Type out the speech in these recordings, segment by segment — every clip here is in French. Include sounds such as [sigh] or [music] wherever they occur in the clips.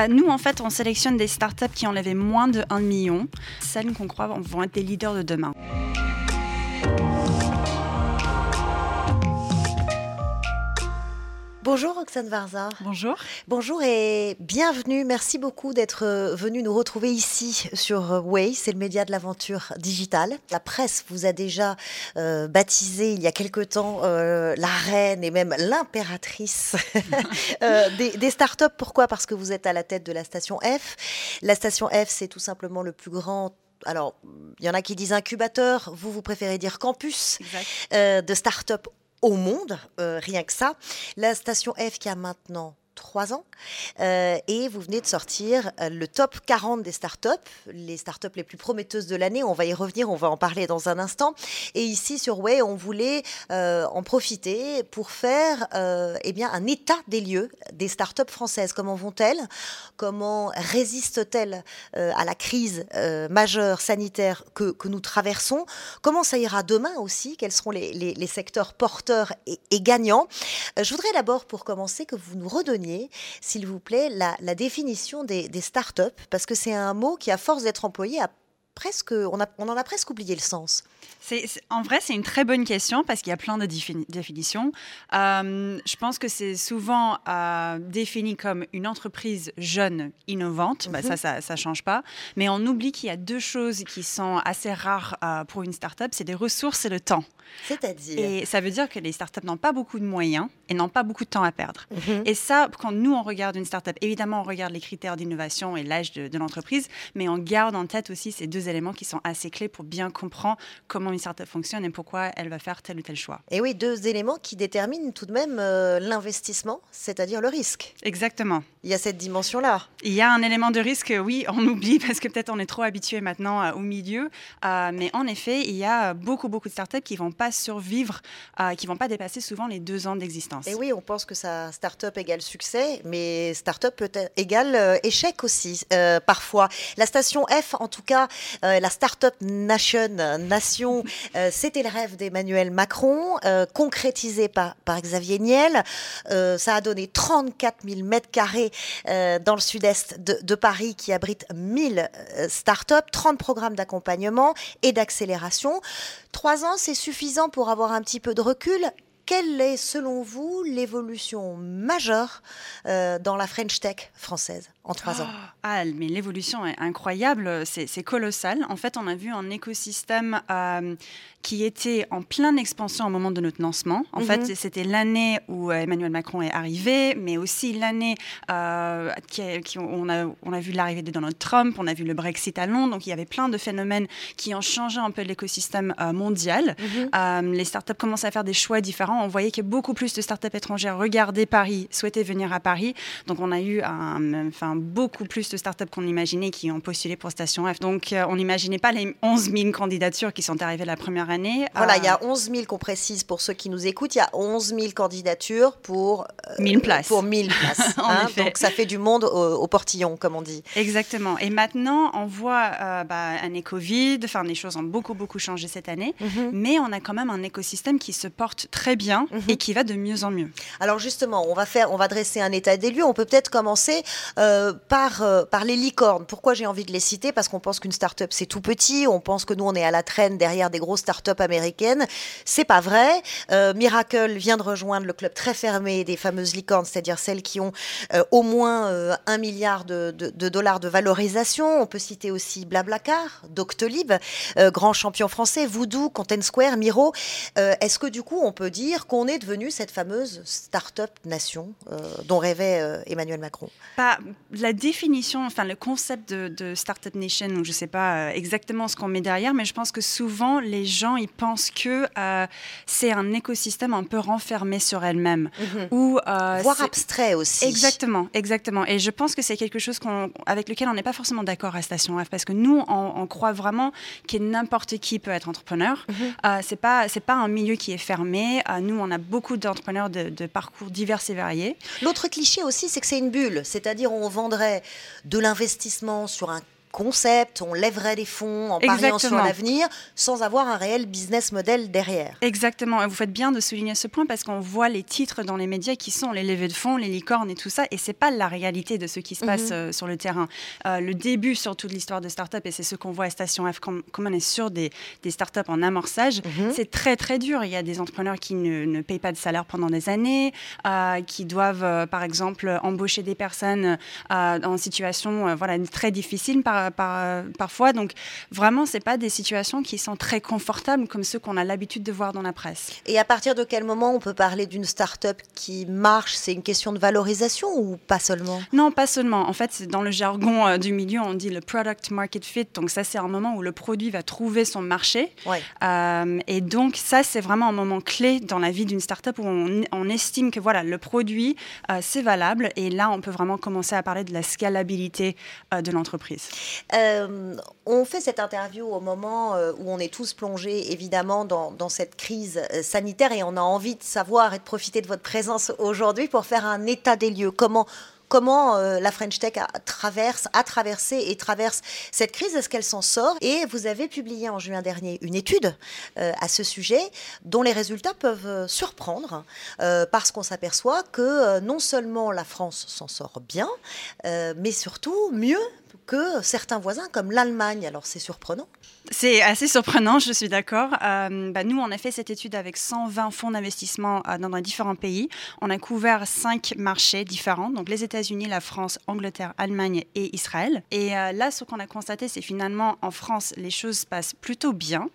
bah, Nous, en fait, on sélectionne des startups qui ont levé moins de 1 million, celles qu'on croit vont être des leaders de demain. Bonjour Roxane Varza. Bonjour. Bonjour et bienvenue. Merci beaucoup d'être euh, venu nous retrouver ici sur euh, Way, c'est le média de l'aventure digitale. La presse vous a déjà euh, baptisé il y a quelque temps la reine et même l'impératrice [laughs] des, des, startups. Pourquoi? Parce que vous êtes à la tête de la station F. La station F, c'est tout simplement le plus grand alors, il y en a qui disent incubateur, vous, vous préférez dire campus de start-up au monde, euh, rien que ça. La station F qui a maintenant trois ans. Euh, et vous venez de sortir euh, le top 40 des startups, les startups les plus prometteuses de l'année. On va y revenir, on va en parler dans un instant. Et ici sur Way, on voulait euh, en profiter pour faire eh bien, un état des lieux des startups françaises. Comment vont-elles? Comment résistent-elles à la crise majeure sanitaire que, nous traversons? Comment ça ira demain aussi? Quels seront les, les, secteurs porteurs et, et gagnants? Je voudrais d'abord, pour commencer, que vous nous redonniez s'il vous plaît, la, définition des, des startups, parce que c'est un mot qui, à force d'être employé, a presque, on, on en a presque oublié le sens. C'est, en vrai, c'est une très bonne question parce qu'il y a plein de définitions. Euh, je pense que c'est souvent euh, défini comme une entreprise jeune, innovante. Bah, ça, mhm. ça ne change pas. Mais on oublie qu'il y a deux choses qui sont assez rares euh, pour une start-up, c'est des ressources et le temps. C'est-à-dire Et ça veut dire que les startups n'ont pas beaucoup de moyens et n'ont pas beaucoup de temps à perdre. Mhm. Et ça, quand nous, on regarde une start-up, évidemment, on regarde les critères d'innovation et l'âge de, de l'entreprise, mais on garde en tête aussi ces deux éléments qui sont assez clés pour bien comprendre comment une startup fonctionne et pourquoi elle va faire tel ou tel choix. Et oui, deux éléments qui déterminent tout de même euh, l'investissement, c'est-à-dire le risque. Exactement. Il y a cette dimension-là. Il y a un élément de risque, oui, on oublie [laughs] parce que peut-être on est trop habitué maintenant euh, au milieu. Euh, mais en effet, il y a beaucoup, beaucoup de startups qui ne vont pas survivre, qui ne vont pas dépasser souvent les deux ans d'existence. Et oui, on pense que ça, startup égale succès, mais startup peut égale échec aussi, parfois. La station F, en tout cas, la Startup Nation, nation euh, c'était le rêve d'Emmanuel Macron, euh, concrétisé par, Xavier Niel. Euh, ça a donné 34 000 mètres carrés dans le sud-est de, de, Paris qui abrite 1000 startups, 30 programmes d'accompagnement et d'accélération. Trois ans, c'est suffisant pour avoir un petit peu de recul quelle est, selon vous, l'évolution majeure dans la French Tech française en trois ans? Ah, mais l'évolution est incroyable, c'est colossal. En fait, on a vu un écosystème qui était en pleine expansion au moment de notre lancement. En fait, mhm. c'était l'année où euh, Emmanuel Macron est arrivé, mais aussi l'année euh, qui, on, a, on a vu l'arrivée de Donald Trump, on a vu le Brexit à Londres, donc il y avait plein de phénomènes qui ont changé un peu l'écosystème euh, mondial. Mhm. les startups commençaient à faire des choix différents. On voyait que beaucoup plus de startups étrangères regardaient Paris, souhaitaient venir à Paris. Donc on a eu un, enfin, beaucoup plus de startups qu'on imaginait qui ont postulé pour Station F. Donc on n'imaginait pas les 11 000 candidatures qui sont arrivées la première année. Voilà, il y a 11 000 qu'on précise pour ceux qui nous écoutent. Il y a 11 000 candidatures pour 1000 euh, places. Pour 1000 places. [laughs] Hein. Donc ça fait du monde au, portillon, comme on dit. Exactement. Et maintenant, on voit euh, bah, année Covid. Enfin, les choses ont beaucoup beaucoup changé cette année, mhm. mais on a quand même un écosystème qui se porte très bien mhm. et qui va de mieux en mieux. Alors justement, on va faire, on va dresser un état des lieux. On peut peut-être commencer euh, par par les licornes. Pourquoi j'ai envie de les citer? Parce qu'on pense qu'une start-up c'est tout petit. On pense que nous on est à la traîne derrière des grosses start start américaine. C'est pas vrai. Euh, Miracle vient de rejoindre le club très fermé des fameuses licornes, c'est-à-dire celles qui ont euh, au moins euh, un milliard de, dollars de valorisation. On peut citer aussi Blablacar, Doctolib, grand champion français, Voodoo, Content Square, Miro. Est-ce que du coup on peut dire qu'on est devenu cette fameuse start-up nation dont rêvait Emmanuel Macron Pas La définition, enfin le concept de, de start-up nation, je ne sais pas exactement ce qu'on met derrière, mais je pense que souvent les gens ils pensent que euh, c'est un écosystème un peu renfermé sur elle-même. Mhm. ou euh, Voire abstrait aussi. Exactement, exactement. Et je pense que c'est quelque chose avec lequel on n'est pas forcément d'accord à Station F, parce que nous, on, croit vraiment que n'importe qui peut être entrepreneur. Mhm. Euh, c'est pas, c'est pas un milieu qui est fermé. Nous, on a beaucoup d'entrepreneurs de, de, parcours divers et variés. L'autre cliché aussi, c'est que c'est une bulle, c'est-à-dire on vendrait de l'investissement sur un concept, on lèverait des fonds en pariant sur l'avenir sans avoir un réel business model derrière. Exactement. Et vous faites bien de souligner ce point parce qu'on voit les titres dans les médias qui sont les levées de fonds, les licornes et tout ça, et c'est pas la réalité de ce qui se passe mhm. euh, sur le terrain. Euh, le début surtout de l'histoire de start-up, et c'est ce qu'on voit à Station F, comme, on est sur des, des start-up en amorçage, mhm. c'est très très dur. Il y a des entrepreneurs qui ne, ne payent pas de salaire pendant des années, euh, qui doivent par exemple embaucher des personnes en situation voilà, très difficile par, par, parfois. Donc vraiment, c'est pas des situations qui sont très confortables comme ceux qu'on a l'habitude de voir dans la presse. Et à partir de quel moment on peut parler d'une start-up qui marche? C'est une question de valorisation ou pas seulement? Non, pas seulement. En fait, dans le jargon euh, du milieu, on dit le product market fit. Donc ça, c'est un moment où le produit va trouver son marché. Euh, et donc ça, c'est vraiment un moment clé dans la vie d'une start-up où on, estime que voilà, le produit, euh, c'est valable. Et là, on peut vraiment commencer à parler de la scalabilité de l'entreprise. On fait cette interview au moment où on est tous plongés, évidemment, dans, cette crise sanitaire et on a envie de savoir et de profiter de votre présence aujourd'hui pour faire un état des lieux. Comment euh, la French Tech a, traverse, a traversé et traverse cette crise, est-ce qu'elle s'en sort? Et vous avez publié en juin dernier une étude euh, à ce sujet dont les résultats peuvent euh, surprendre parce qu'on s'aperçoit que non seulement la France s'en sort bien, mais surtout mieux que certains voisins comme l'Allemagne. Alors c'est surprenant. C'est assez surprenant, je suis d'accord. Euh, bah, nous, on a fait cette étude avec 120 fonds d'investissement euh, dans différents pays. On a couvert cinq marchés différents, donc les États-Unis, la France, Angleterre, Allemagne et Israël. Et euh, là, ce qu'on a constaté, c'est finalement en France, les choses passent plutôt bien.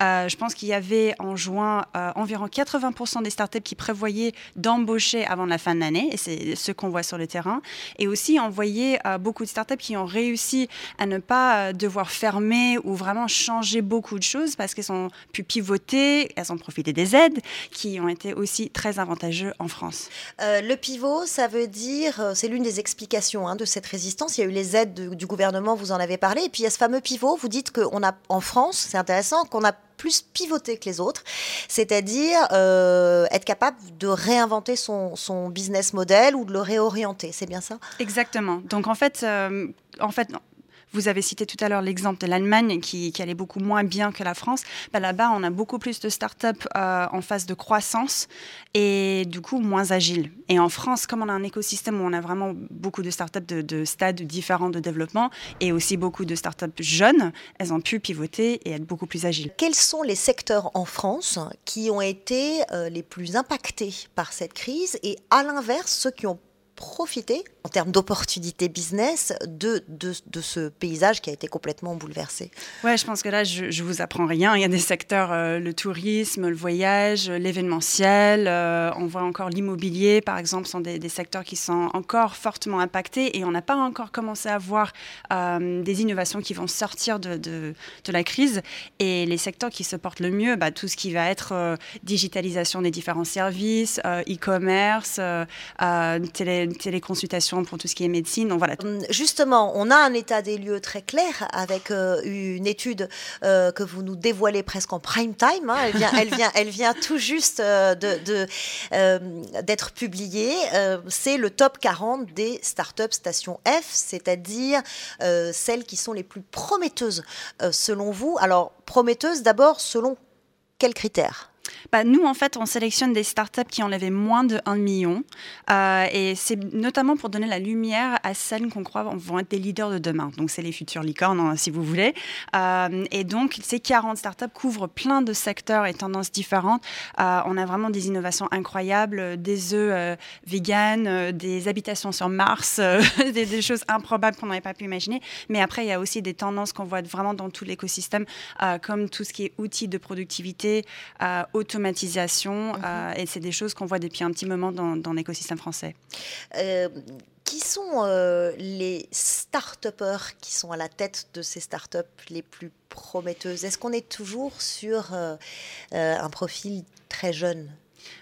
je pense qu'il y avait en juin environ 80% des startups qui prévoyaient d'embaucher avant la fin de l'année, et c'est ce qu'on voit sur le terrain. Et aussi, on voyait beaucoup de startups qui ont réussi à ne pas devoir fermer ou vraiment changé beaucoup de choses parce qu'elles ont pu pivoter, elles ont profité des aides qui ont été aussi très avantageux en France. Euh, le pivot, ça veut dire, euh, c'est l'une des explications hein, de cette résistance. Il y a eu les aides du gouvernement, vous en avez parlé, et puis il y a ce fameux pivot. Vous dites qu'on a en France, c'est intéressant, qu'on a plus pivoté que les autres, c'est-à-dire euh, être capable de réinventer son, business model ou de le réorienter. C'est bien ça? Exactement. Donc en fait, en fait, vous avez cité tout à l'heure l'exemple de l'Allemagne qui, allait beaucoup moins bien que la France. Bah, là-bas, on a beaucoup plus de startups euh, en phase de croissance et du coup moins agiles. Et en France, comme on a un écosystème où on a vraiment beaucoup de startups de, de stades différents de développement et aussi beaucoup de startups jeunes, elles ont pu pivoter et être beaucoup plus agiles. Quels sont les secteurs en France qui ont été euh, les plus impactés par cette crise et à l'inverse, ceux qui ont profiter en termes d'opportunités business de, de, ce paysage qui a été complètement bouleversé Ouais, je pense que là, je, je vous apprends rien. Il y a des secteurs, euh, le tourisme, le voyage, l'événementiel. Euh, on voit encore l'immobilier, par exemple, sont des, secteurs qui sont encore fortement impactés et on n'a pas encore commencé à voir euh, des innovations qui vont sortir de, de, de, la crise. Et les secteurs qui se portent le mieux, bah, tout ce qui va être digitalisation des différents services, e-commerce, télé téléconsultation pour tout ce qui est médecine. Donc voilà. Hum, justement, on a un état des lieux très clair avec euh, une étude euh, que vous nous dévoilez presque en prime time. Hein. Elle, vient, elle, vient, tout juste euh, d'être publiée. c'est le top 40 des startups station F, c'est-à-dire celles qui sont les plus prometteuses selon vous. Alors, prometteuses d'abord selon quels critères? Bah, nous, en fait, on sélectionne des startups qui en levé moins de 1 million. Euh, et c'est notamment pour donner la lumière à celles qu'on croit vont être des leaders de demain. Donc, c'est les futurs licornes, hein, si vous voulez. Euh, et donc, ces 40 startups couvrent plein de secteurs et tendances différentes. Euh, on a vraiment des innovations incroyables, des œufs vegan, des habitations sur Mars, [laughs] des, des, choses improbables qu'on n'aurait pas pu imaginer. Mais après, il y a aussi des tendances qu'on voit vraiment dans tout l'écosystème, comme tout ce qui est outils de productivité, automatisation, mhm. euh, et c'est des choses qu'on voit depuis un petit moment dans, l'écosystème français. Euh, qui sont euh, les start-upers qui sont à la tête de ces start-up les plus prometteuses? Est-ce qu'on est toujours sur un profil très jeune?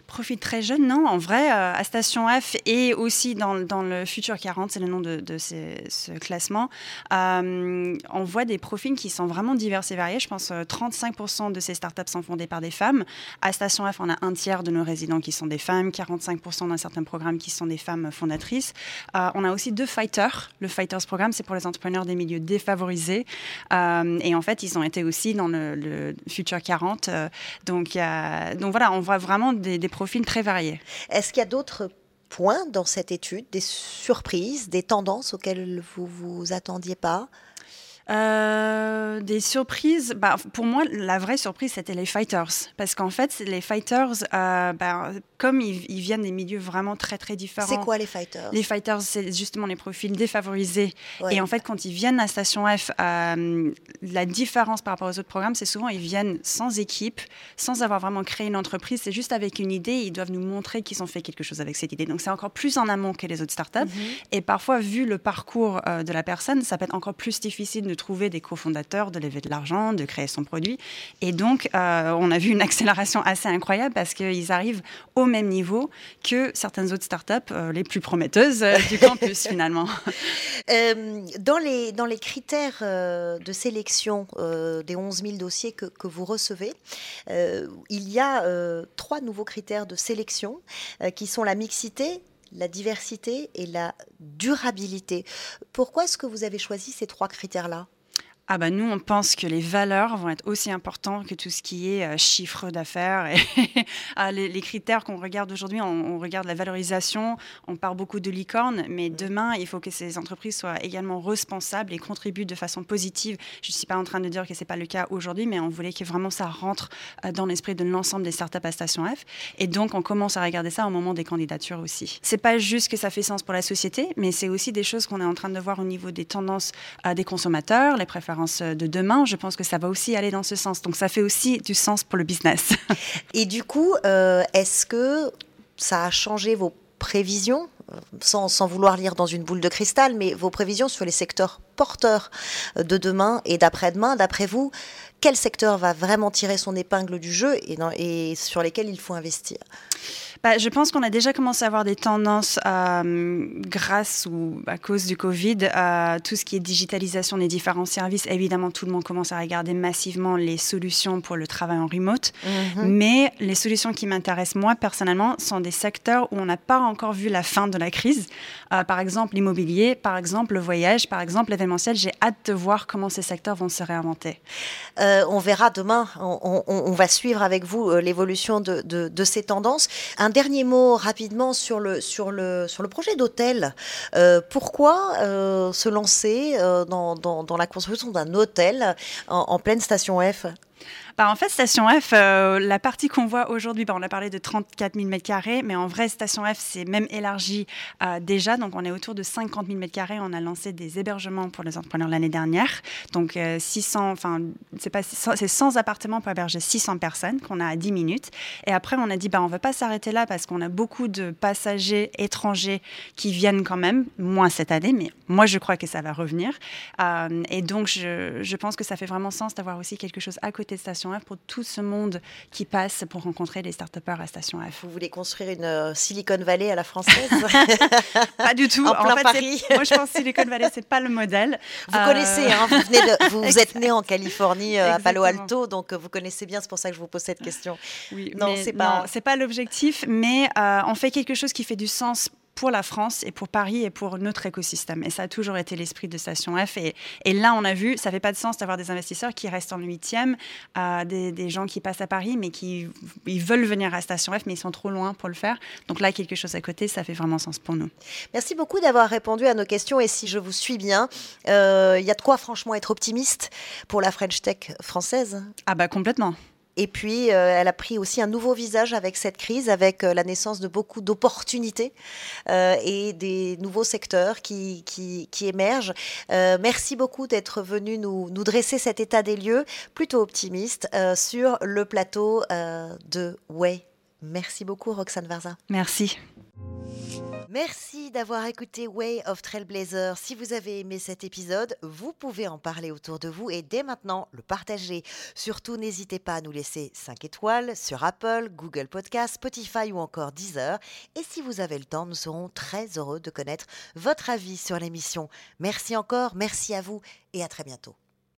Profils très jeunes, non. En vrai, à Station F et aussi dans, le Futur 40, c'est le nom de, ce classement, on voit des profils qui sont vraiment divers et variés. Je pense 35% de ces startups sont fondées par des femmes. À Station F, on a un tiers de nos résidents qui sont des femmes, 45% d'un certain programme qui sont des femmes fondatrices. on a aussi deux fighters. Le Fighters Programme, c'est pour les entrepreneurs des milieux défavorisés. et en fait, ils ont été aussi dans le, Futur 40. donc, donc voilà, on voit vraiment des, des profils très variés. Est-ce qu'il y a d'autres points dans cette étude, des surprises, des tendances auxquelles vous vous attendiez pas? Euh, des surprises, bah, pour moi, la vraie surprise, c'était les fighters. Parce qu'en fait, les fighters, euh, bah, comme ils, viennent des milieux vraiment très, très différents. C'est quoi les fighters? Les fighters, c'est justement les profils défavorisés. Et en fait, quand ils viennent à Station F, euh, la différence par rapport aux autres programmes, c'est souvent ils viennent sans équipe, sans avoir vraiment créé une entreprise. C'est juste avec une idée. Ils doivent nous montrer qu'ils ont fait quelque chose avec cette idée. Donc, c'est encore plus en amont que les autres startups. Mhm. Et parfois, vu le parcours de la personne, ça peut être encore plus difficile de trouver des cofondateurs, de lever de l'argent, de créer son produit. Et donc, euh, on a vu une accélération assez incroyable parce qu'ils arrivent au même niveau que certaines autres startups euh, les plus prometteuses euh, du campus [laughs] finalement. dans, les, dans les critères de sélection des 11 000 dossiers que, que vous recevez, il y a trois nouveaux critères de sélection qui sont la mixité, la diversité et la durabilité. Pourquoi est-ce que vous avez choisi ces trois critères-là? Ah bah nous, on pense que les valeurs vont être aussi importantes que tout ce qui est euh, chiffre d'affaires. Et [laughs] ah, les, critères qu'on regarde aujourd'hui, on, regarde la valorisation, on parle beaucoup de licorne, mais demain, il faut que ces entreprises soient également responsables et contribuent de façon positive. Je ne suis pas en train de dire que ce n'est pas le cas aujourd'hui, mais on voulait que vraiment ça rentre euh, dans l'esprit de l'ensemble des startups à Station F. Et donc, on commence à regarder ça au moment des candidatures aussi. C'est pas juste que ça fait sens pour la société, mais c'est aussi des choses qu'on est en train de voir au niveau des tendances euh, des consommateurs, les préférences de demain, je pense que ça va aussi aller dans ce sens. Donc ça fait aussi du sens pour le business. [laughs] Et du coup, euh, est-ce que ça a changé vos prévisions sans, sans, vouloir lire dans une boule de cristal, mais vos prévisions sur les secteurs porteurs de demain et d'après-demain, d'après vous, quel secteur va vraiment tirer son épingle du jeu et sur lesquels il faut investir? Bah, je pense qu'on a déjà commencé à avoir des tendances euh, grâce ou à cause du Covid, à tout ce qui est digitalisation des différents services. Évidemment, tout le monde commence à regarder massivement les solutions pour le travail en remote. Mhm. Mais les solutions qui m'intéressent moi personnellement sont des secteurs où on n'a pas encore vu la fin de la crise. Euh, par exemple, l'immobilier, par exemple, le voyage, par exemple, l'événementiel. J'ai hâte de voir comment ces secteurs vont se réinventer. Euh, on verra demain. On, va suivre avec vous l'évolution de, de, ces tendances. Un dernier mot rapidement sur le, projet d'hôtel. Euh, pourquoi euh, se lancer euh, dans, la construction d'un hôtel en pleine station F? Bah, en fait, Station F, euh, la partie qu'on voit aujourd'hui, bah, on a parlé de 34 000 m2, mais en vrai, Station F, c'est même élargi euh, déjà. Donc, on est autour de 50 000 m2. On a lancé des hébergements pour les entrepreneurs l'année dernière. Donc, 600, euh, enfin, c'est pas c'est 100 appartements pour héberger 600 personnes qu'on a à 10 minutes. Et après, on a dit, bah, on va pas s'arrêter là parce qu'on a beaucoup de passagers étrangers qui viennent quand même, moins cette année, mais moi, je crois que ça va revenir. et donc, je pense que ça fait vraiment sens d'avoir aussi quelque chose à côté de Station F pour tout ce monde qui passe pour rencontrer les start à Station F. Vous voulez construire une euh, Silicon Valley à la française [laughs] Pas du tout. En, plein Paris. Moi, je pense que Silicon Valley, c'est pas le modèle. Vous connaissez, hein, vous, venez de, vous, êtes [laughs] né en Californie, euh, à Palo Alto, donc euh, vous connaissez bien. C'est pour ça que je vous pose cette question. Oui, non, c'est pas. C'est pas l'objectif, mais on fait quelque chose qui fait du sens pour la France et pour Paris et pour notre écosystème. Et ça a toujours été l'esprit de Station F. Et, et, là, on a vu, ça fait pas de sens d'avoir des investisseurs qui restent en huitième, euh, des, des, gens qui passent à Paris, mais qui ils veulent venir à Station F, mais ils sont trop loin pour le faire. Donc là, quelque chose à côté, ça fait vraiment sens pour nous. Merci beaucoup d'avoir répondu à nos questions. Et si je vous suis bien, euh, il y a de quoi franchement être optimiste pour la French Tech française? Ah bah complètement. Et puis, euh, elle a pris aussi un nouveau visage avec cette crise, avec euh, la naissance de beaucoup d'opportunités euh, et des nouveaux secteurs qui, qui, émergent. merci beaucoup d'être venu nous, dresser cet état des lieux, plutôt optimiste, sur le plateau de Way. Merci beaucoup, Roxane Varza. Merci. Merci d'avoir écouté Way of Trailblazer. Si vous avez aimé cet épisode, vous pouvez en parler autour de vous et dès maintenant le partager. Surtout, n'hésitez pas à nous laisser 5 étoiles sur Apple, Google Podcast, Spotify ou encore Deezer. Et si vous avez le temps, nous serons très heureux de connaître votre avis sur l'émission. Merci encore, merci à vous et à très bientôt.